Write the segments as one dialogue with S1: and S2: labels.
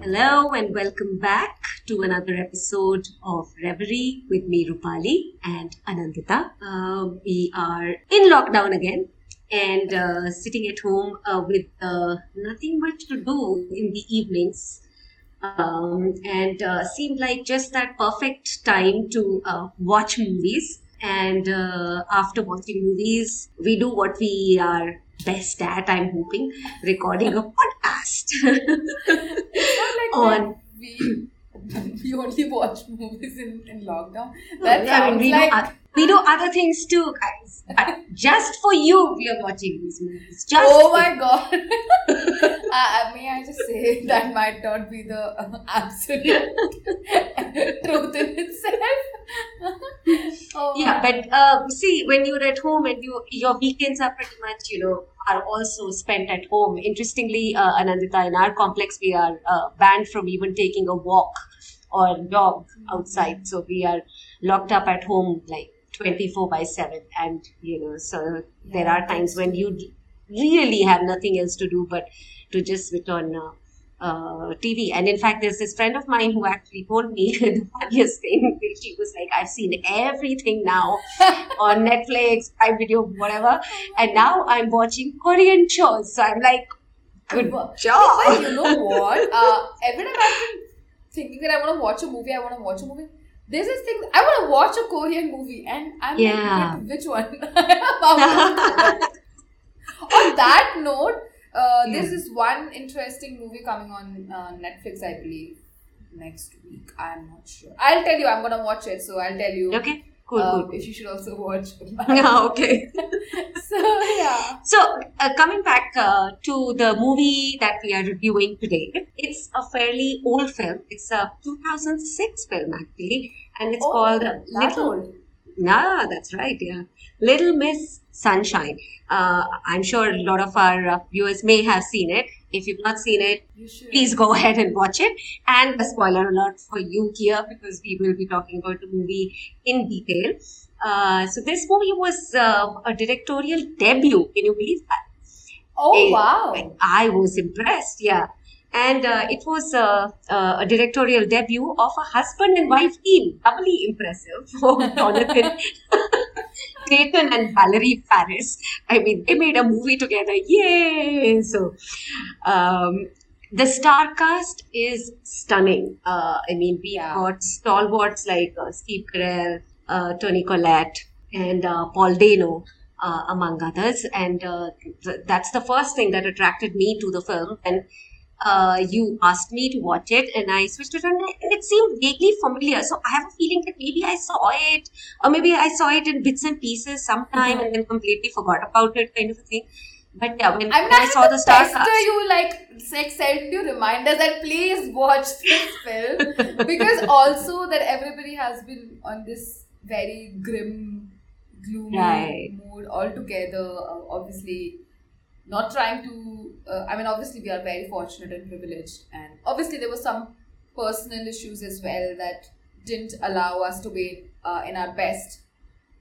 S1: Hello and welcome back to another episode of Reverie with me, Rupali and Anandita. Uh, we are in lockdown again and uh, sitting at home uh, with uh, nothing much to do in the evenings. Um, and uh, seemed like just that perfect time to uh, watch movies. And uh, after watching movies, we do what we are best at, I'm hoping, recording a podcast.
S2: like
S1: On-
S2: we we only watch movies in, in lockdown. That
S1: I mean,
S2: sounds
S1: we,
S2: like
S1: do, o- we do other things too, guys. But just for you, we are watching these movies. Just
S2: oh my god. uh, may I just say that might not be the uh, absolute truth in itself. oh
S1: Yeah, but uh, see, when you're at home and you your weekends are pretty much, you know, are also spent at home. Interestingly, uh, Anandita, in our complex, we are uh, banned from even taking a walk or jog outside. So we are locked up at home like 24 by 7. And, you know, so there
S2: Yeah,
S1: are times when you really have nothing else to do but to just switch on uh, uh, TV. And in fact, there's this friend of mine who actually told me the funniest thing. She was like, I've seen everything now on Netflix, Prime Video, whatever. And now I'm watching Korean shows. So I'm like, good
S2: But
S1: job.
S2: you know what? Uh, every time I've been thinking that I want to watch a movie, I want to watch a movie. There's this thing, I want to watch a Korean movie, and I'm
S1: Yeah.
S2: like, which one? on that note, uh,
S1: Yeah.
S2: there's this one interesting movie coming on uh, Netflix, I believe, next week. I'm not sure. I'll tell you, I'm gonna watch it, so I'll tell you
S1: Okay, cool,
S2: uh,
S1: cool.
S2: if you should also watch.
S1: Yeah, okay.
S2: So, yeah.
S1: So, uh, coming back uh, to the movie that we are reviewing today, it's a fairly old film. It's a 2006 film, actually, and it's
S2: Oh,
S1: called Little.
S2: old.
S1: Yeah, that's right. Yeah, Little Miss Sunshine. Uh, I'm sure a lot of our uh, viewers may have seen it. If you've not seen it, please go ahead and watch it. And a spoiler alert for you here because we will be talking about the movie in detail. Uh, so this movie was uh, a directorial debut. Can you believe that?
S2: Oh,
S1: Eh,
S2: wow.
S1: I was impressed. Yeah. And uh, it was uh, uh, a directorial debut of a husband and wife team. Doubly impressive for Jonathan Dayton and Valerie Faris. I mean, they made a movie together. Yay! So, um, the star cast is stunning. Uh, I mean, we've
S2: Yeah.
S1: got stalwarts like uh, Steve Carell, Toni Collette, and uh, Paul Dano, uh, among others. And uh, th- that's the first thing that attracted me to the film. And uh, you asked me to watch it, and I switched it on, and it seemed vaguely familiar. So I have a feeling that maybe I saw it, or maybe I saw it in bits and pieces sometime, and then completely forgot about it, kind of a thing. But yeah, when,
S2: I mean,
S1: when I saw the star cast,
S2: you like, like send you reminders that please watch this film because also that everybody has been on this very grim, gloomy
S1: Right.
S2: mood altogether. Uh, obviously, not trying to. Uh, I mean, obviously, we are very fortunate and privileged, and obviously there were some personal issues as well that didn't allow us to be uh, in our best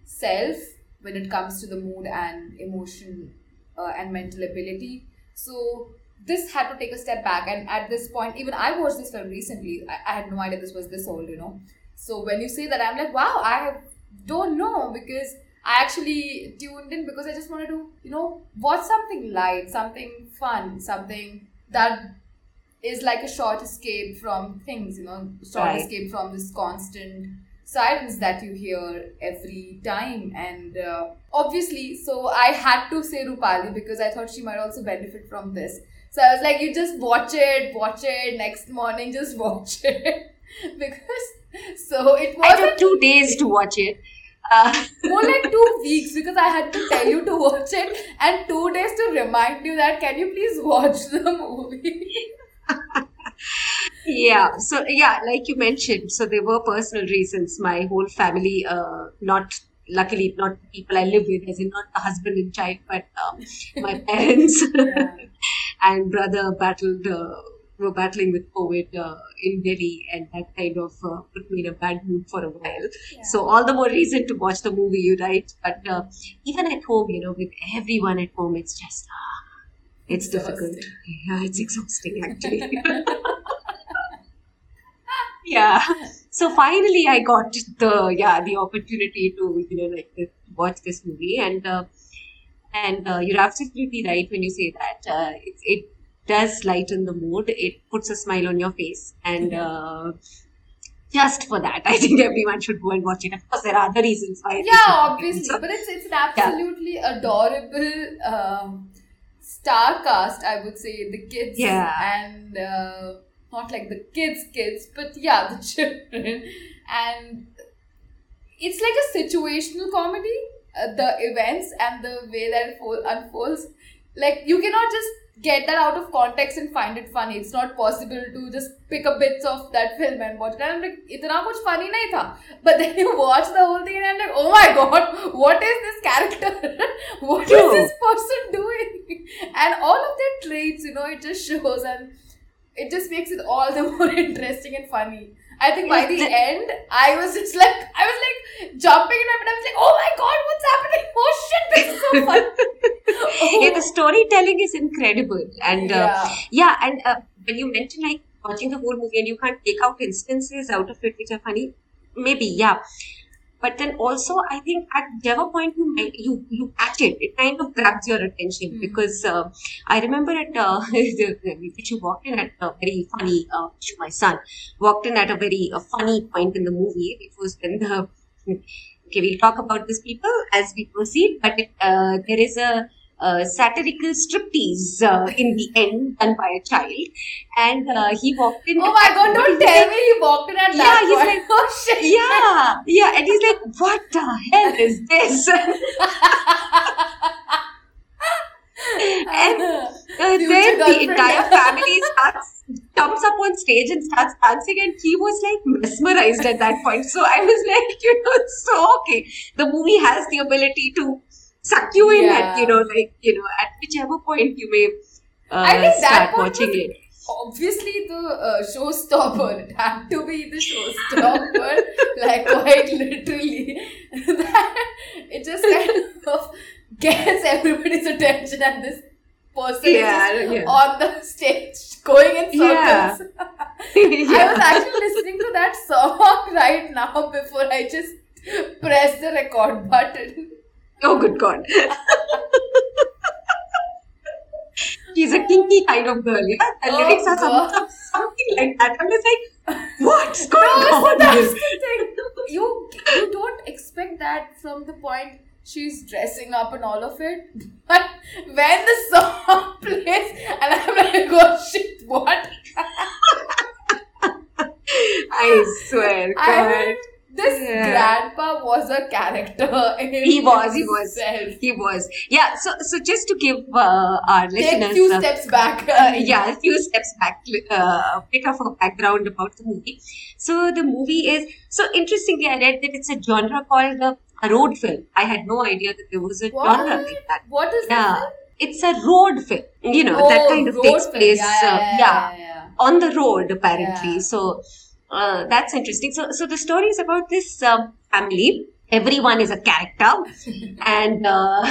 S2: self when it comes to the mood and emotion uh, and mental ability. So this had to take a step back, and at this point, even I watched this film recently. I, I had no idea this was this old, you know. So when you say that, I'm like, wow, I don't know because I actually tuned in because I just wanted to, you know, watch something light, something fun, something that is like a short escape from things, you know, short
S1: Right.
S2: escape from this constant silence that you hear every time. And uh, obviously, so I had to say Rupali because I thought she might also benefit from this. So I was like, you just watch it, watch it, next morning, just watch it. because, so it wasn't
S1: took two days to watch it. Uh,
S2: more like two weeks because I had to tell you to watch it and two days to remind you that can you please watch the movie.
S1: yeah so yeah like you mentioned so there were personal reasons my whole family uh, not luckily not people i live with as in not the husband and child but um, my parents and brother battled uh, were battling with COVID uh, in Delhi, and that kind of uh, put me in a bad mood for a while.
S2: Yeah.
S1: So all the more reason to watch the movie, right? But uh, even at home, you know, with everyone at home, it's just ah, it's difficult. Yeah, it's exhausting actually. yeah. So finally, I got the yeah the opportunity to you know like to watch this movie, and uh, and uh, you're absolutely right when you say that uh, it, it does lighten the mood. It puts a smile on your face, and uh, just for that, I think everyone should go and watch it. Of course, there are other reasons why.
S2: yeah obviously
S1: So-
S2: but it's it's an absolutely adorable um, star cast i would say the kids
S1: Yeah.
S2: and uh, not like the kids kids but yeah the children and it's like a situational comedy uh, the events and the way that it unfolds like you cannot just get that out of context and find it funny. It's not possible to just pick up bits of that film and watch it. And I'm like itna kuch funny nahi tha. But then you watch the whole thing and I'm like oh my god what is this character? What is
S1: True.
S2: this person doing? And all of their traits you know it just shows and it just makes it all the more interesting and funny I think by the end, I was just like, I was like jumping in my bed. I was like, oh my god, what's happening? Oh shit, this is so fun.
S1: yeah, the storytelling is incredible, and uh,
S2: yeah.
S1: yeah, and uh, when you mention like watching the whole movie and you can't take out instances out of it which are funny, maybe yeah. But then also, I think at whichever point you might, you you catch it, it kind of grabs your attention
S2: Hmm.
S1: because uh, I remember at uh, you walked in at a very funny. Uh, my son walked in at a very uh, funny point in the movie. It was when the okay, we'll talk about these people as we proceed, but it, uh, there is a uh, satirical striptease uh, in the end done by a child, and uh, he walked in.
S2: Oh my god, don't tell me he walked in at
S1: Yeah,
S2: that
S1: he's
S2: point.
S1: like-
S2: oh shit.
S1: Yeah, yeah, and he's like, "What the hell is this?" and uh, then the entire family starts jumps up on stage and starts dancing, and he was like mesmerized at that point. So I was like, you know, so okay. The movie has the ability to suck you in at you know, like you know, at whichever point you may uh,
S2: I think that point
S1: watching
S2: was-
S1: it.
S2: Obviously, the uh, showstopper. It had to be the showstopper, like quite literally. that it just kind of gets everybody's attention, and this person
S1: Yeah,
S2: is
S1: yeah.
S2: on the stage going in
S1: Yeah.
S2: circles. I was actually listening to that song right now before I just pressed the record button.
S1: Oh, good God. She's a kinky kind of girl, yeah? The
S2: Oh,
S1: lyrics are
S2: God.
S1: some, something like that. I'm just like, what's going
S2: No,
S1: on?
S2: that's the thing. You you don't expect that from the point she's dressing up and all of it. But when the song plays and I'm like, oh shit, what?
S1: I swear, God.
S2: This
S1: Yeah.
S2: grandpa was a character. In
S1: He was, he was.
S2: himself.
S1: He was. Yeah, so so just to give uh, our
S2: Take
S1: listeners.
S2: few
S1: uh,
S2: steps back.
S1: uh, yeah, a few steps back, uh, a bit of a background about the movie. So the movie is so interestingly. I read that it's a genre called a, a road film. I had no idea that there was a
S2: What?
S1: genre like that.
S2: What is
S1: Yeah,
S2: this?
S1: it's a road film. You know that
S2: Oh,
S1: kind of takes
S2: film.
S1: place.
S2: Yeah, yeah,
S1: uh,
S2: yeah,
S1: yeah, on the road apparently. So uh, that's interesting. So so the story is about this um, family. Everyone is a character, and uh,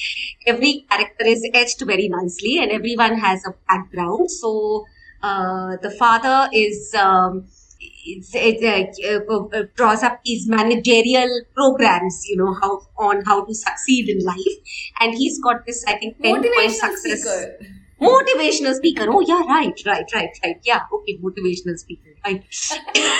S1: every character is etched very nicely, and everyone has a background. So uh, the father is. Um, it's, uh, uh, uh, draws up these managerial programs, you know, how on how to succeed in life, and he's got this, I think, ten point
S2: Motivational
S1: success
S2: speaker.
S1: Motivational speaker. Oh yeah right right right right. Yeah okay motivational speaker. Right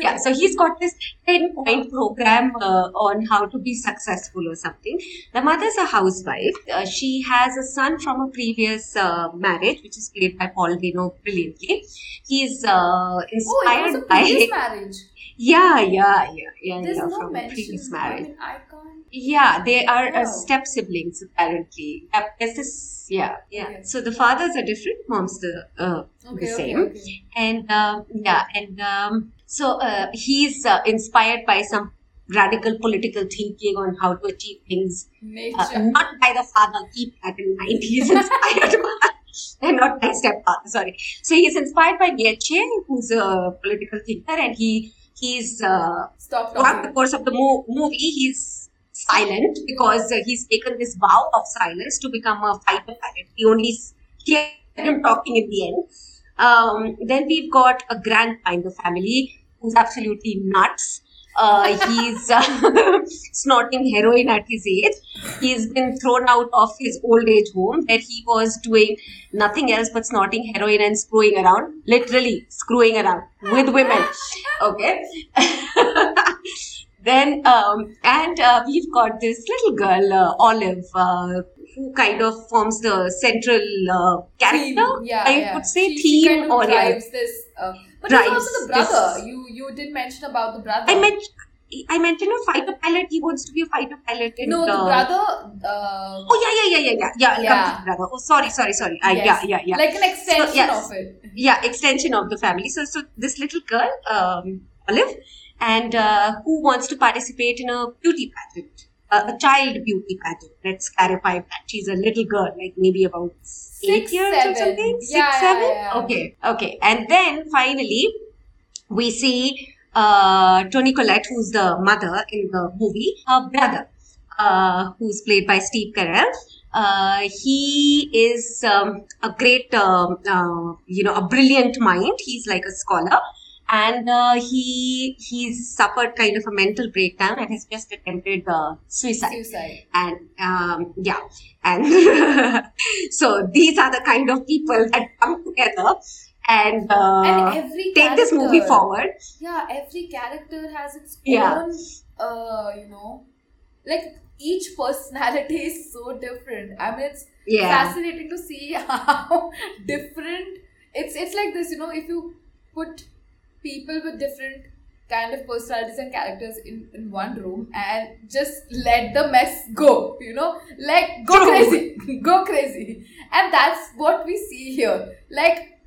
S1: yeah so he's got this 10 point program uh, on how to be successful or something. The mother's a housewife. Uh, she has a son from a previous uh, marriage which is played by paul dano brilliantly. He's uh,
S2: Oh, it was a
S1: by
S2: previous marriage.
S1: Yeah yeah yeah yeah,
S2: There's
S1: yeah
S2: no
S1: from
S2: mention.
S1: previous
S2: I
S1: marriage
S2: mean, I can't.
S1: yeah, they are uh,
S2: Oh.
S1: step siblings apparently. There's this. Yeah, yeah.
S2: Okay.
S1: So the fathers are different, mom's the uh,
S2: Okay,
S1: the
S2: okay,
S1: same.
S2: okay.
S1: And um, yeah, and um, so uh, he's uh, inspired by some radical political thinking on how to achieve things. Uh, not by the father. Keep that in mind. He's inspired by and not my stepfather. Sorry. So he's inspired by Nietzsche, who's a political thinker, and he he's uh,
S2: Stop
S1: throughout the course of the mo- movie he's silent because uh, he's taken this vow of silence to become a fighter pilot. We only hear him talking in the end. Um, then we've got a grandpa in the family who's absolutely nuts. Uh, he's uh, snorting heroin at his age. He's been thrown out of his old age home where he was doing nothing else but snorting heroin and screwing around, literally screwing around with women. Okay. then, um, and uh, we've got this little girl, uh, Olive, uh, who kind of forms the central uh, character.
S2: Theme, yeah,
S1: I
S2: yeah.
S1: would say
S2: she, she
S1: theme
S2: kind of
S1: or yeah.
S2: this. Uh, but
S1: Drives
S2: also the brother.
S1: this-
S2: You you did mention about the brother.
S1: I meant. I mentioned a fighter pilot. He wants to be a fighter pilot. In
S2: no, the
S1: uh,
S2: brother. Uh,
S1: Oh yeah, yeah, yeah, yeah, yeah, yeah.
S2: Yeah.
S1: Brother. Oh, sorry, sorry, sorry. Uh,
S2: yes.
S1: Yeah, yeah, yeah.
S2: Like an extension
S1: yes.
S2: of it.
S1: yeah extension of the family so so this little girl um, olive and uh, who wants to participate in a beauty pageant uh, a child beauty pageant let's clarify that she's a little girl like maybe about eight
S2: Six,
S1: years or something six
S2: yeah,
S1: seven
S2: yeah.
S1: okay okay and then finally we see uh, Toni Collette, who's the mother in the movie, her brother, uh, who's played by Steve Carell. Uh, he is um, a great, um, uh, you know, a brilliant mind. He's like a scholar, and uh, he he's suffered kind of a mental breakdown and has just attempted uh, suicide
S2: Suicide.
S1: and um, yeah and so these are the kind of people that come together and, uh,
S2: and every
S1: take this movie forward
S2: Yeah, every character has its
S1: Yeah.
S2: own. Uh, you know, like each personality is so different. I mean, it's
S1: yeah
S2: fascinating to see how different it's it's like this you know if you put people with different kind of personalities and characters in, in one room and just let the mess go you know? Like go crazy go crazy. And that's what we see here. Like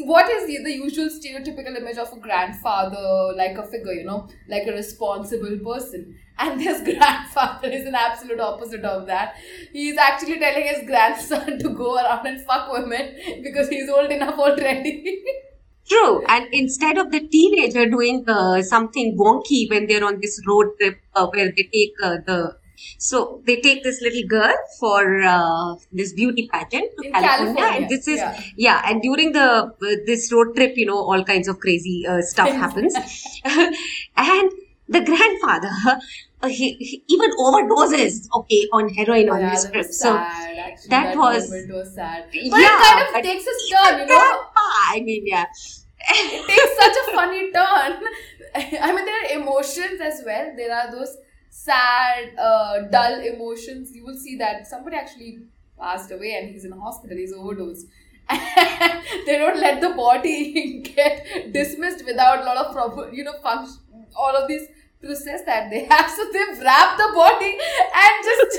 S2: what is the, the usual stereotypical image of a grandfather like a figure you know? Like a responsible person. And this grandfather is an absolute opposite of that. He's actually telling his grandson to go around and fuck women because he's old enough already
S1: true and instead of the teenager doing uh, something wonky when they're on this road trip uh, where they take uh, the so they take this little girl for uh, this beauty pageant to California,
S2: California,
S1: and this is
S2: yeah.
S1: yeah. and during the uh, this road trip, you know, all kinds of crazy uh, stuff happens, and the grandfather uh, he, he even overdoses okay on heroin on
S2: yeah,
S1: this
S2: that
S1: trip. So
S2: actually
S1: that
S2: that,
S1: was-
S2: was sad but
S1: Yeah,
S2: it kind of takes a turn you know
S1: I mean, yeah,
S2: it takes such a funny turn. I mean, there are emotions as well. There are those sad, uh, dull emotions. You will see that somebody actually passed away and he's in a hospital. He's overdosed. They don't let the body get dismissed without a lot of proper, you know, function, all of these process that they have. So they wrap the body and just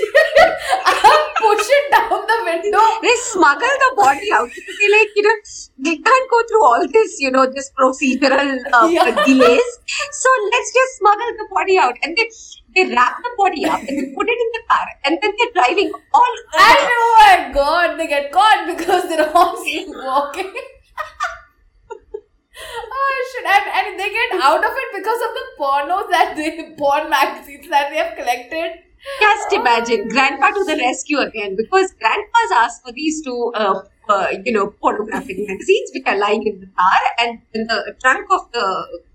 S2: push it down the window.
S1: they smuggle the body out because they like you know they can't go through all this you know this procedural uh,
S2: Yeah.
S1: delays so let's just smuggle the body out and they they wrap the body up and they put it in the car and then they're driving all over.
S2: oh my god, they get caught because they're all walking. oh shit! And, and they get out of it because of the pornos that they porn magazines that they have collected.
S1: just imagine. grandpa to the rescue again. Because grandpa's asked for these two uh, uh, you know pornographic magazines which are lying in the car. And when the trunk of the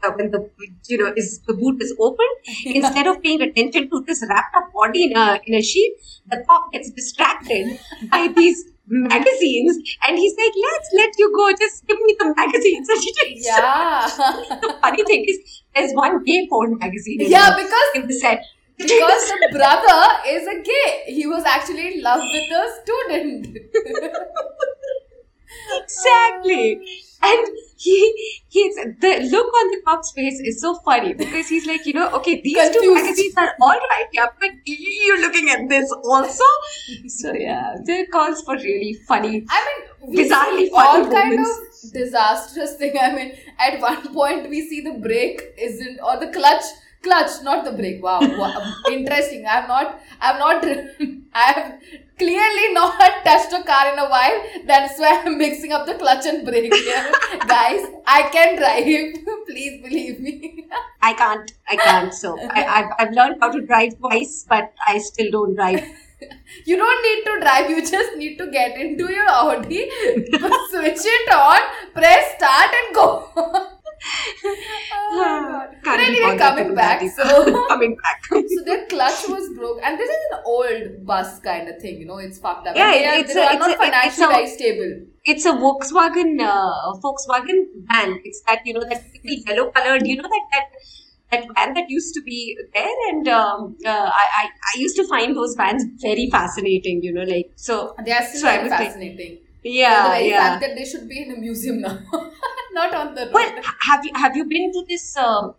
S1: uh, when the you know is the boot is open instead of paying attention to this wrapped up body in a in a sheet the cop gets distracted by these Mm-hmm. magazines. And he's like let's let you go. Just give me the magazines. And he takes
S2: Yeah,
S1: the funny thing is there's one gay porn magazine in
S2: yeah,
S1: the,
S2: because
S1: in the set.
S2: because the brother is a gay. He was actually in love with a student.
S1: Exactly um, and he he's the look on the cop's face is so funny because he's like you know okay these two magazines are all right yeah but you're looking at this also so yeah there calls for really funny
S2: I mean,
S1: Bizarrely
S2: see all
S1: funny
S2: kind
S1: moments.
S2: of disastrous thing. I mean, at one point we see the brake isn't or the clutch clutch, not the brake. Wow, wow. Um, interesting. I've not, I've not, I have clearly not touched a car in a while. That's why I'm mixing up the clutch and brake here, guys. I can drive. Please believe me.
S1: I can't. I can't. So I, I've, I've learned how to drive twice, but I still don't drive.
S2: You don't need to drive. You just need to get into your Audi, switch it on, press start, and go. Oh. But anyway, coming back. So.
S1: coming back.
S2: so their clutch was broke, and this is an old bus kind of thing, you know. It's fucked up.
S1: Yeah,
S2: are,
S1: it's
S2: they
S1: a-
S2: are
S1: it's
S2: not
S1: a- it's
S2: financially
S1: a-
S2: very stable.
S1: It's a Volkswagen uh, Volkswagen van. It's that you know that yellow colored. You know that that that van that used to be there, and um, uh, I, I I used to find those vans very fascinating. You know, like so.
S2: They are still
S1: So I
S2: very
S1: was like-
S2: fascinating. the
S1: Yeah,
S2: very
S1: yeah.
S2: fact that they should be in a museum now, not on the road.
S1: Well, have you have you been to this uh,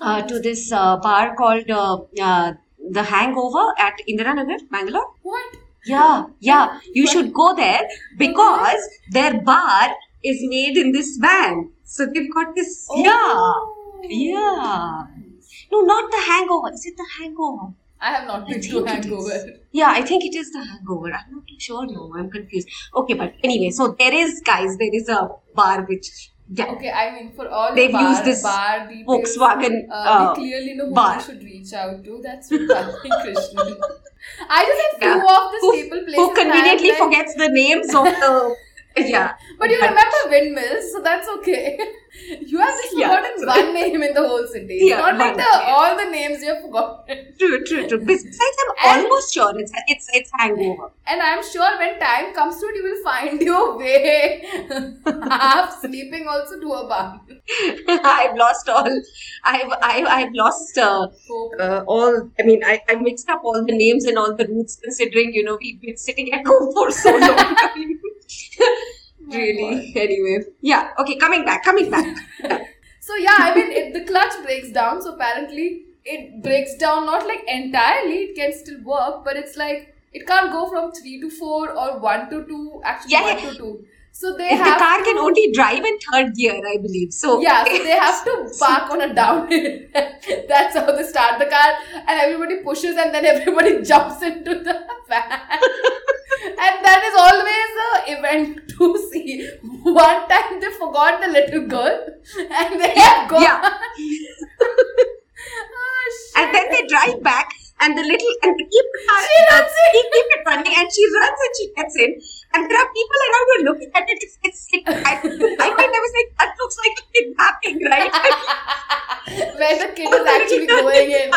S1: uh, to this uh, bar called uh, uh, the Hangover at Indiranagar, Bangalore?
S2: what?
S1: Yeah, yeah. You should go there because their bar is made in this van. So they've got this.
S2: Oh.
S1: Yeah, yeah. No, not the Hangover. Is it the Hangover?
S2: I have not been to Hangover.
S1: Yeah, I think it is the Hangover. I'm not too sure. No, I'm confused. Okay, but anyway, so there is, guys, there is a bar which. Yeah.
S2: Okay, I mean, for all
S1: They've
S2: the bar,
S1: used this
S2: bar details,
S1: Volkswagen,
S2: uh,
S1: uh,
S2: we clearly know who
S1: bar.
S2: we should reach out to. That's Rupali Krishnan. I just have few
S1: Yeah.
S2: of the
S1: Who,
S2: staple places.
S1: who conveniently forgets the names of the. Yeah.
S2: But you remember windmills, so that's okay. you have just forgotten
S1: so-
S2: one name in the whole city.
S1: Yeah,
S2: not like the
S1: yeah.
S2: all the names you have forgotten.
S1: True, true, true. Besides, I'm
S2: And-
S1: almost sure it's it's it's Hangover.
S2: And I'm sure when time comes to it, you will find your way half sleeping also to a bar.
S1: I've lost all. I've I've, I've lost uh, uh, all. I mean, I, I mixed up all the names and all the routes. Considering you know we've been sitting at home for so long. really. Anyway, yeah. Okay, coming back. Coming back.
S2: So yeah, I mean, it, the clutch breaks down. So apparently, it breaks down not like entirely. It can still work, but it's like it can't go from three to four or one to two. Actually,
S1: Yeah,
S2: one
S1: yeah.
S2: to two. So they
S1: If the car
S2: to,
S1: can only drive in third gear, I believe. So
S2: yeah, so they have to park on a downhill. That's how they start the car, and everybody pushes, and then everybody jumps into the van. And that is always a event to see. One time they forgot the little girl, and they have gone.
S1: Yeah.
S2: oh, shit.
S1: and then they drive back, and the little and they keep the car,
S2: She runs uh, in.
S1: keep, it running, and she runs and she gets in, and there are people around who are looking at it. It's, it's it, I, I might never say that looks like a kidnapping, right?
S2: Where the kid is actually going in.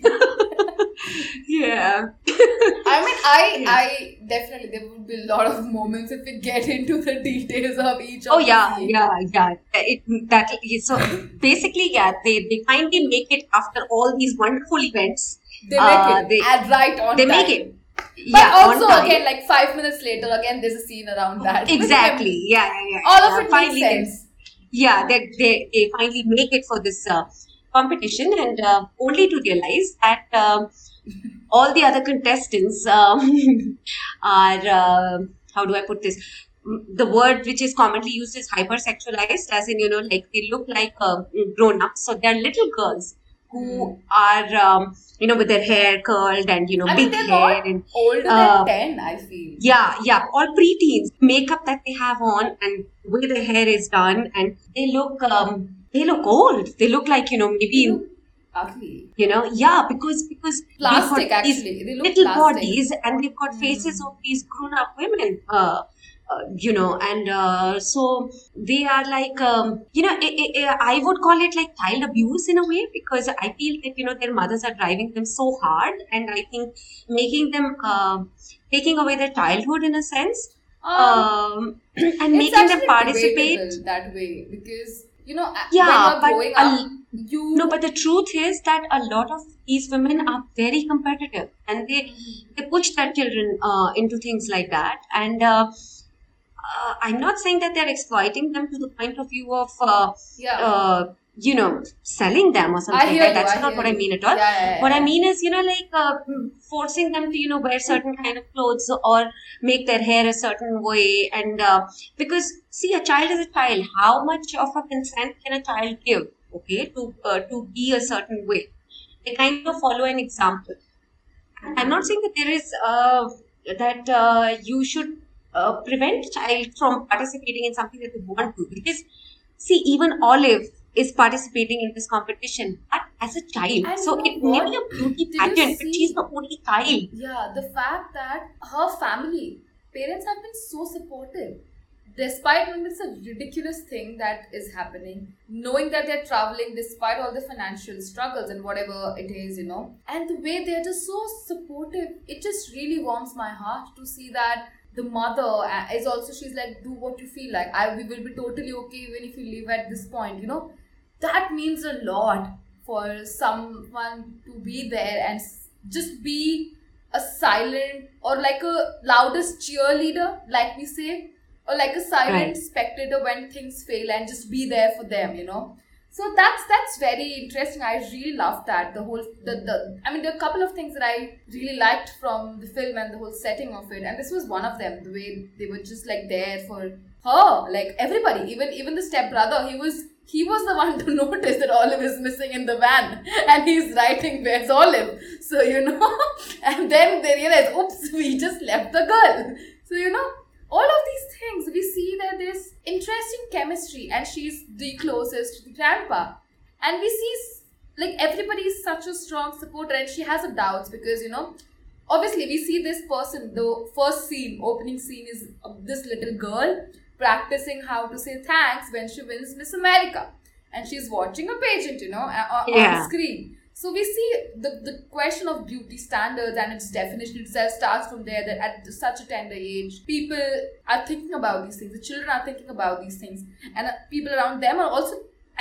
S1: yeah.
S2: I mean, I,
S1: Yeah.
S2: I definitely there would be a lot of moments if we get into the details of each.
S1: Oh
S2: the
S1: yeah, yeah, yeah. It that so basically, yeah. They they finally make it after all these wonderful events.
S2: They make
S1: Uh,
S2: it
S1: they-
S2: right on
S1: They
S2: time.
S1: make it.
S2: But
S1: yeah,
S2: also again, like five minutes later, again there's a scene around that.
S1: exactly. Yeah, yeah, yeah.
S2: All of it
S1: finally
S2: makes
S1: they-
S2: sense.
S1: yeah, they, they, they finally make it for this uh, competition and uh, only to realize that um, all the other contestants um, are, uh, how do I put this? Mm, The word which is commonly used is hypersexualized, as in, you know, like they look like uh, grown ups. So they're little girls who are, um, you know, with their hair curled and, you know,
S2: I mean,
S1: big
S2: they're
S1: hair and
S2: older
S1: Uh,
S2: than ten, I feel.
S1: yeah, yeah, all preteens. Makeup that they have on and the way the hair is done, and they look, um, they look old. They look like you know maybe
S2: ugly.
S1: you know yeah because because
S2: Plastic,
S1: these
S2: actually. They look
S1: little
S2: plastic.
S1: bodies and they've got faces of these grown up women. Uh, uh, you know, and uh, so they are like, um, you know, i i I would call it like child abuse in a way because I feel that you know their mothers are driving them so hard, and I think making them uh, taking away their childhood in a sense,
S2: Um,
S1: um, and making them participate.
S2: that way because you know
S1: Yeah, but
S2: up, you
S1: No, but the truth is that a lot of these women are very competitive, and they they push their children uh, into things like that. And uh, uh, I'm not saying that they're exploiting them to the point of view of uh,
S2: yeah.
S1: You know selling them or something like
S2: hear
S1: that.
S2: you,
S1: That's
S2: I
S1: not what I mean at all.
S2: Yeah, yeah, yeah.
S1: What I mean is, you know, like uh, forcing them to, you know, wear certain kind of clothes or make their hair a certain way. And uh, because, see, a child is a child. How much of a consent can a child give? okay, to uh, to be a certain way. They kind of follow an example. I'm not saying that there is uh, that uh, you should uh, prevent child from participating in something that they want to because see even Olive is participating in this competition but as a child
S2: And
S1: so it may be a beauty pageant but she's the only child
S2: Yeah, the fact that her family, parents have been so supportive. Despite when it's a ridiculous thing that is happening, knowing that they're traveling despite all the financial struggles and whatever it is, you know, and the way they're just so supportive, it just really warms my heart to see that the mother uh, is also, she's like, do what you feel like. I we will be totally okay even if you leave at this point, you know. That means a lot for someone to be there and just be a silent or like a loudest cheerleader, like we say, or like a silent
S1: Right.
S2: spectator when things fail and just be there for them, you know. So that's that's very interesting. I really loved that. The whole the, the I mean there are a couple of things that I really liked from the film and the whole setting of it. And this was one of them, the way they were just like there for her. Like everybody, even even the stepbrother, he was he was the one to notice that Olive is missing in the van and he's writing where's Olive. So you know and then they realize, oops, we just left the girl. So you know, all of these things we see that there's interesting chemistry and she's the closest to the grandpa. And we see like everybody is such a strong supporter and she has her doubts because you know obviously we see this person the first scene opening scene is this little girl practicing how to say thanks when she wins miss america. And she's watching a pageant you know on,
S1: Yeah.
S2: on screen. So we see the, the question of beauty standards and its definition itself starts from there that at such a tender age people are thinking about these things the children are thinking about these things. And uh, people around them are also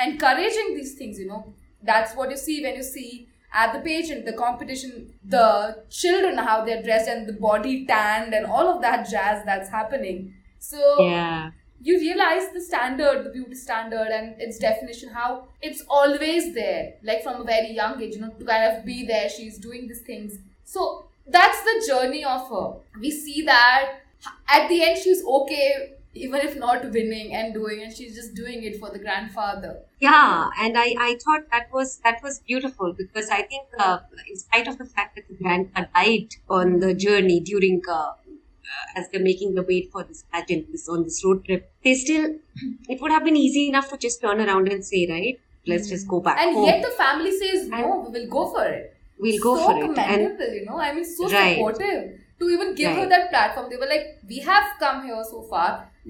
S2: encouraging these things you know. That's what you see when you see at the pageant the competition the children how they're dressed and the body tanned and all of that jazz that's happening so
S1: yeah
S2: you realize the standard, the beauty standard, and its definition, how it's always there, like from a very young age, you know, to kind of be there. She's doing these things. So that's the journey of her. We see that at the end, she's okay, even if not winning and doing, and she's just doing it for the grandfather.
S1: yeah and i i thought that was that was beautiful because i think uh, in spite of the fact that the grandpa died on the journey during uh, uh, as they're making the wait for this pageant this on this road trip they still it would have been easy enough to just turn around and say right let's just go back
S2: And
S1: home
S2: yet the family says, no, we will go for it.
S1: we'll go
S2: so
S1: for it and
S2: commendable, you know. I mean, so
S1: Right.
S2: supportive to even give her that platform. They were like, "We have come here so far.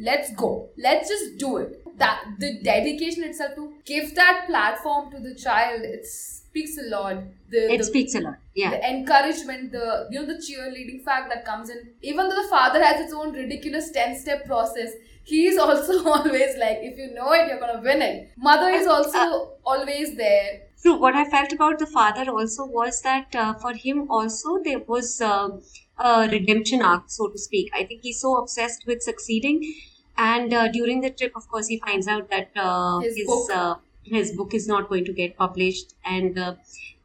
S2: Let's go. Let's just do it." That the dedication itself to give that platform to the child, it speaks a lot. The,
S1: it
S2: the,
S1: speaks a lot yeah
S2: the encouragement, the you know, the cheerleading fact that comes in. Even though the father has its own ridiculous ten-step process, he is also always like, "If you know it, you're gonna win it." Mother is also always there.
S1: True. What I felt about the father also was that uh, for him also there was uh, a redemption arc, so to speak. I think he's so obsessed with succeeding, and uh, during the trip, of course, he finds out that uh,
S2: His
S1: his. Uh, his book is not going to get published, and uh,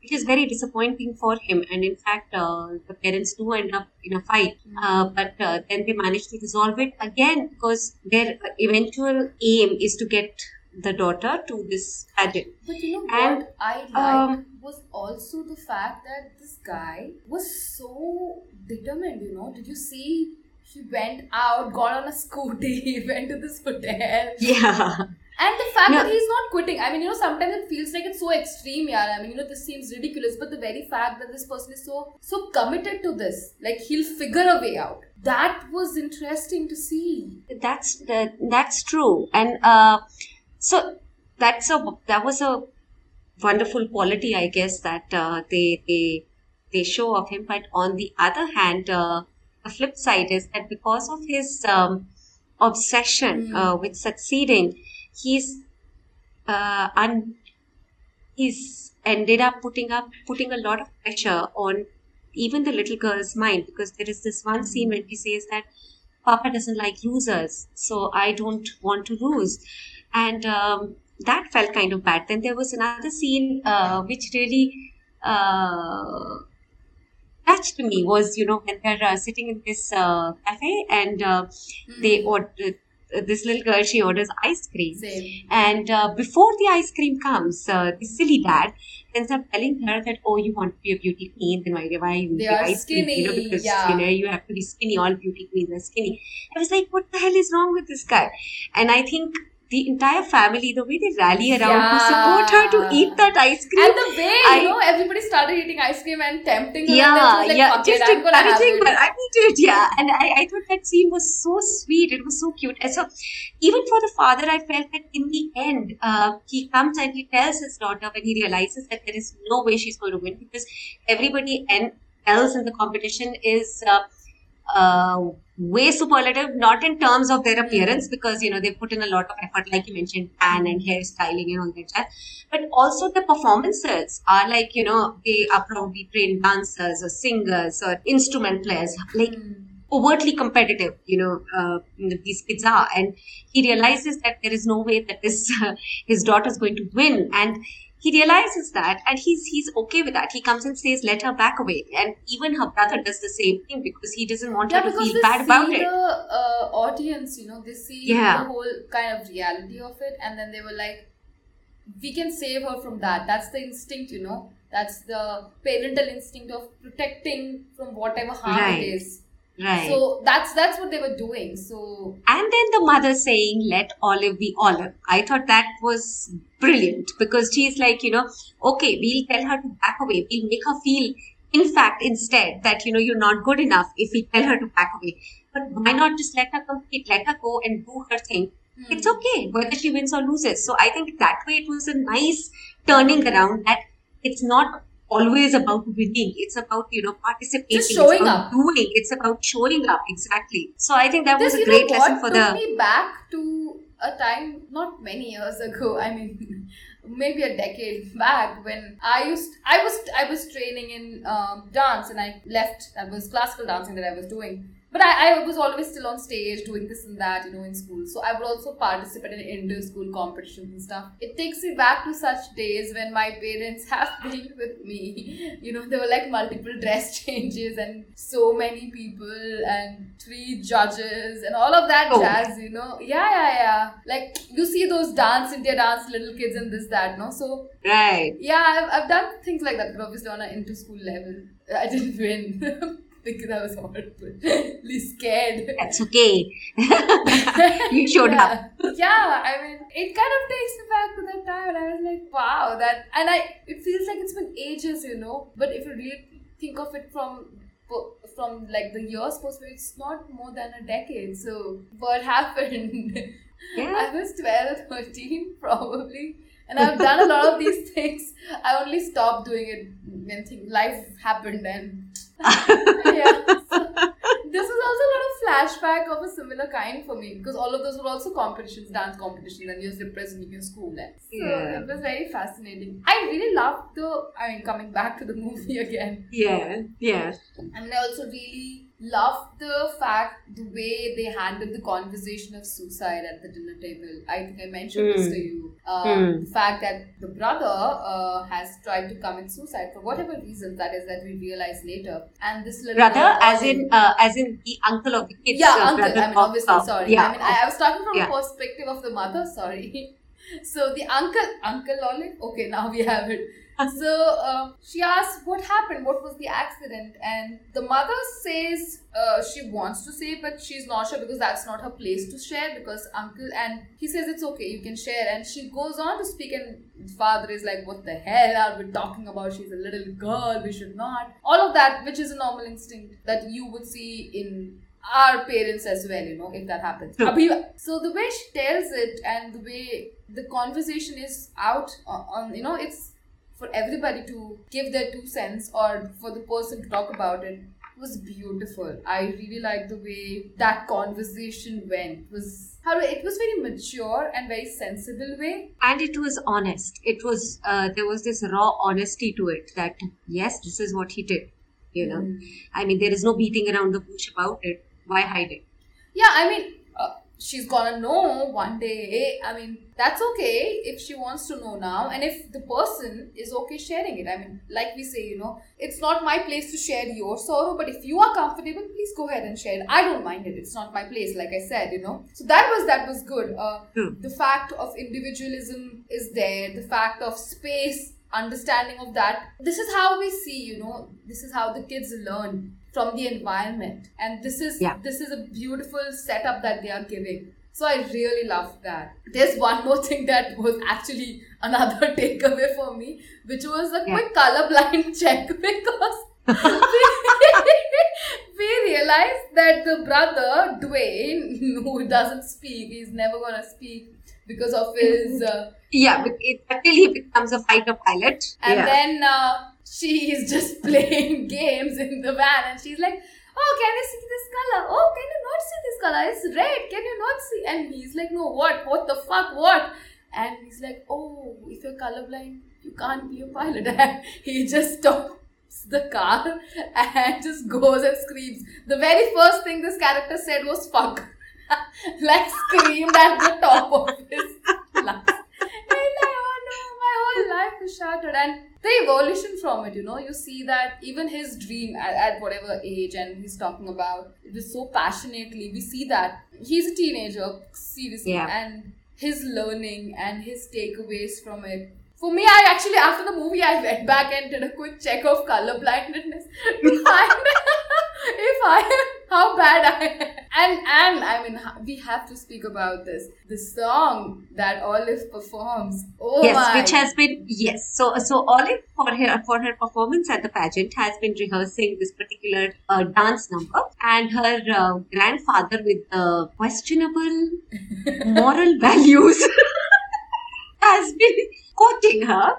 S1: it is very disappointing for him. And in fact, uh, the parents do end up in a fight, uh, but uh, then they manage to resolve it again because their eventual aim is to get the daughter to this pageant.
S2: But you know
S1: And,
S2: what I liked
S1: um,
S2: was also the fact that this guy was so determined, you know. Did you see he went out, got on a scooty, he went to this hotel.
S1: Yeah.
S2: And the fact
S1: No.
S2: that he's not quitting. I mean, you know, sometimes it feels like it's so extreme, yeah. I mean, you know, this seems ridiculous, but the very fact that this person is so so committed to this, like he'll figure a way out. That was interesting to see.
S1: That's that, that's true, and uh, so that's a that was a wonderful quality, I guess, that uh, they they they show of him. But on the other hand, uh, the flip side is that because of his um, obsession
S2: Mm.
S1: uh, with succeeding, he's uh, un- he's ended up putting up putting a lot of pressure on even the little girl's mind because there is this one scene when he says that Papa doesn't like losers, so I don't want to lose. And um, that felt kind of bad. Then there was another scene uh, which really uh, touched me was, you know, when they're uh, sitting in this uh, cafe and uh, they order, uh, this little girl she orders ice cream,
S2: Same.
S1: and uh, before the ice cream comes, uh, the silly dad ends up telling her that oh, you want to be a beauty queen, then why why you
S2: are
S1: ice cream? You know because
S2: yeah.
S1: you know you have to be skinny. All beauty queens are skinny. I was like, what the hell is wrong with this guy? And I think the entire family, the way they rally around to support her to eat that ice cream.
S2: And the way,
S1: I-
S2: you know, everybody started eating ice cream and tempting her.
S1: yeah,
S2: and like,
S1: yeah, just
S2: it, I'm gonna
S1: encouraging
S2: it.
S1: I need it, yeah. And I, I thought that scene was so sweet. It was so cute. And so, even for the father, I felt that in the end, uh, he comes and he tells his daughter when he realizes that there is no way she's going to win because everybody en- else in the competition is. Uh, uh, way superlative, not in terms of their appearance, because you know they put in a lot of effort, like you mentioned, tan and hairstyling and all that. But also the performances are like you know they are probably trained dancers or singers or instrument players, like
S2: Hmm.
S1: overtly competitive. You know uh, these kids are, and he realizes that there is no way that this his daughter is going to win, and he realizes that and he's he's okay with that he comes and says let her back away and even her brother does the same thing because he doesn't want
S2: Yeah,
S1: her to feel bad about
S2: see
S1: it
S2: the uh, audience, you know, they see
S1: Yeah.
S2: the whole kind of reality of it, and then they were like, "We can save her from that." That's the instinct, you know. That's the parental instinct of protecting from whatever harm
S1: Right.
S2: it is.
S1: Right
S2: So that's that's what they were doing. So
S1: and then the mother saying let olive be olive i thought that was brilliant because she's like you know okay we'll tell her to back away we'll make her feel in fact instead that you know you're not good enough if we tell her to back away but why not just let her compete let her go and do her thing
S2: hmm.
S1: it's okay whether she wins or loses. So I think that way it was a nice turning around that it's not always about winning. It's about, you know, participating.
S2: Just showing
S1: it's about
S2: up.
S1: Doing. It's about showing up. Exactly. So I think that
S2: This,
S1: was a great
S2: know
S1: lesson for
S2: took
S1: the.
S2: me back to a time not many years ago. I mean, maybe a decade back when I used I was I was training in um, dance and I left. That was classical dancing that I was doing. But I, I was always still on stage doing this and that, you know, in school. So I would also participate in inter-school competitions and stuff. It takes me back to such days when my parents have been with me. You know, there were like multiple dress changes and so many people and three judges and all of that
S1: Oh.
S2: jazz, you know. Yeah, yeah, yeah. Like you see those dance, India dance, little kids and this, that, no? So
S1: Right.
S2: yeah, I've, I've done things like that, but obviously on an inter-school level. I didn't win. Because I was horribly scared.
S1: That's okay. you showed
S2: yeah.
S1: up.
S2: Yeah, I mean, it kind of takes me back to that time, and I was like, wow, that, and I, it feels like it's been ages, you know. But if you really think of it from, from like the years perspective, it's not more than a decade. So what happened?
S1: Yeah.
S2: I was 12, 13 probably. And I've done a lot of these things. I only stopped doing it when things, life happened and yeah. So, this was also a lot of flashback of a similar kind for me because all of those were also competitions, dance competitions, and you're representing your school. And so
S1: Yeah.
S2: it was very fascinating. I really loved the, I mean, coming back to the movie again.
S1: Yeah. Yeah.
S2: And I also really loved the fact, the way they handled the conversation of suicide at the dinner table. I think I mentioned this
S1: Mm.
S2: to you. Um,
S1: Mm.
S2: The fact that the brother uh, has tried to commit suicide for whatever reason that is that we realize later. And this little
S1: Brother, as in, uh, as in the uncle of the kids.
S2: yeah,
S1: uh,
S2: uncle. I mean, obviously,
S1: uh,
S2: sorry.
S1: Yeah.
S2: I mean, I, I was talking from
S1: yeah.
S2: the perspective of the mother. Sorry. So the uncle, Uncle Olive. Okay, now we have it. So um, she asks, "What happened? What was the accident?" And the mother says uh, she wants to say, but she's not sure because that's not her place to share. Because uncle and he says it's okay, you can share. And she goes on to speak, and father is like, "What the hell are we talking about? She's a little girl. We should not." All of that, which is a normal instinct that you would see in our parents as well, you know, if that happens.
S1: True.
S2: So the way she tells it and the way the conversation is out on, you know, it's for everybody to give their two cents or for the person to talk about it was beautiful. I really like the way that conversation went. It was how it was very mature and very sensible way.
S1: and it was honest it was uh, there was this raw honesty to it that yes this is what he did you know
S2: Mm.
S1: i mean there is no beating around the bush about it why hide it
S2: Yeah, I mean, uh, she's gonna know one day. I mean, that's okay if she wants to know now, and if the person is okay sharing it. I mean, like we say, you know, it's not my place to share your sorrow, but if you are comfortable, please go ahead and share it. I don't mind it. It's not my place, like I said, you know. So that was that was good. Uh,
S1: Hmm.
S2: The fact of individualism is there. The fact of space, understanding of that. This is how we see, you know. This is how the kids learn from the environment, and this is
S1: Yeah.
S2: this is a beautiful setup that they are giving. So I really love that. There's one more thing that was actually another takeaway for me, which was a
S1: Yeah.
S2: quick colorblind check because we, realized that the brother Dwayne, who doesn't speak, he's never gonna speak because of his. Uh,
S1: Yeah, until he becomes a fighter pilot.
S2: and
S1: yeah.
S2: then uh, she is just playing games in the van, and she's like, "Oh, can you see this color? Oh, can you not see this color? It's red. Can you not see?" And he's like, "No, what? What the fuck? What?" And he's like, "Oh, if you're colorblind, you can't be a pilot." And he just stops the car and just goes and screams. The very first thing this character said was "fuck," like screamed at the top of his lungs. He's like, oh no, my whole life is shattered. And the evolution from it, you know, you see that even his dream at, at whatever age and he's talking about it was so passionately. We see that he's a teenager, seriously,
S1: Yeah.
S2: and his learning and his takeaways from it. For me, I actually after the movie I went back and did a quick check of color blindness to find if I am how bad I am. And and I mean we have to speak about this. The song that Olive performs. Oh
S1: yes,
S2: my
S1: which has been yes. So so Olive for her for her performance at the pageant has been rehearsing this particular uh, dance number, and her uh, grandfather with the questionable moral values has been coaching her,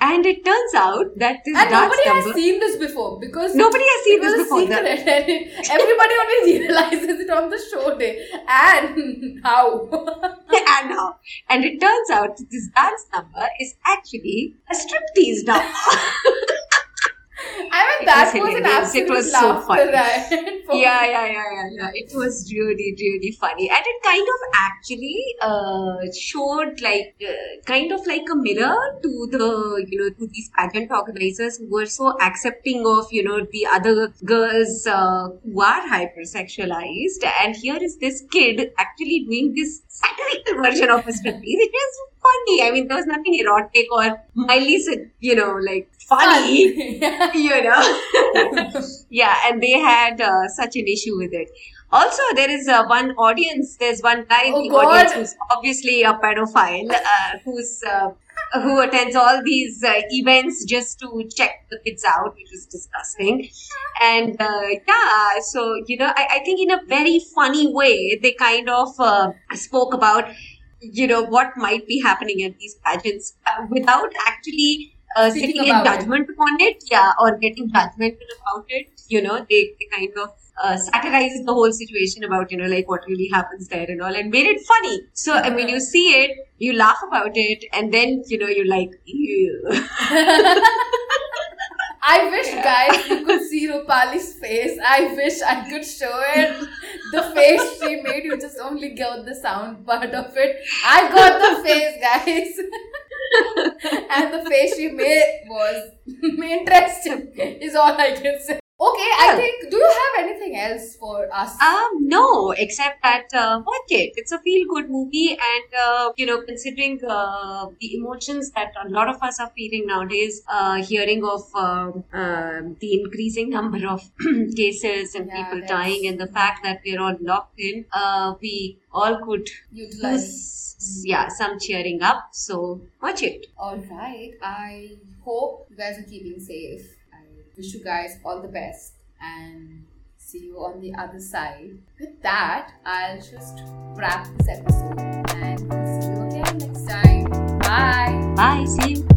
S1: and it turns out that this
S2: and
S1: dance
S2: nobody
S1: number
S2: has seen this before because
S1: nobody has seen this before.
S2: secret and everybody only realizes it on the show day. And how?
S1: and now, and it turns out that this dance number is actually a striptease number.
S2: I mean
S1: It
S2: that
S1: was
S2: was, an absolute
S1: It was so funny.
S2: riot
S1: yeah,
S2: me.
S1: yeah, yeah, yeah, yeah. It was really, really funny, and it kind of actually uh, showed like uh, kind of like a mirror to the you know to these pageant organizers who were so accepting of you know the other girls uh, who are hypersexualized, and here is this kid actually doing this satirical version of a striptease. It was funny. I mean, there was nothing erotic or mildly, you know, like funny
S2: Fun.
S1: you know yeah and they had uh, such an issue with it also there is uh, one audience there's one guy in
S2: Oh,
S1: the
S2: God.
S1: audience who's obviously a pedophile uh, who's uh, who attends all these uh, events just to check the kids out which is disgusting and uh, yeah so you know I, I think in a very funny way they kind of uh, spoke about you know what might be happening at these pageants uh, without actually uh, sitting in
S2: about it.
S1: judgment upon it, yeah, or getting judgmental about it. You know, they, they kind of uh, satirized the whole situation about you know like what really happens there and all, and made it funny. So I mean, you see it, you laugh about it, and then you know you're like, ew.
S2: I wish, guys, you could see Rupali's face. I wish I could show it. The face she made, you just only got the sound part of it. I got the face, guys. and the face she made was interesting, is all I can say. Okay, I think, do you have anything else for us?
S1: Um, no, except that uh, watch it. It's a feel-good movie, and uh, you know, considering uh, the emotions that a lot of us are feeling nowadays, uh, hearing of um, um the increasing number of cases and
S2: Yeah,
S1: people
S2: that's-
S1: dying, and the fact that we're all locked in, uh, we all could
S2: Utilize.
S1: use, yeah, some cheering up. So watch it.
S2: All right. I hope you guys are keeping safe. Wish you guys all the best and see you on the other side. With that, I'll just wrap this episode and see you again next time. Bye.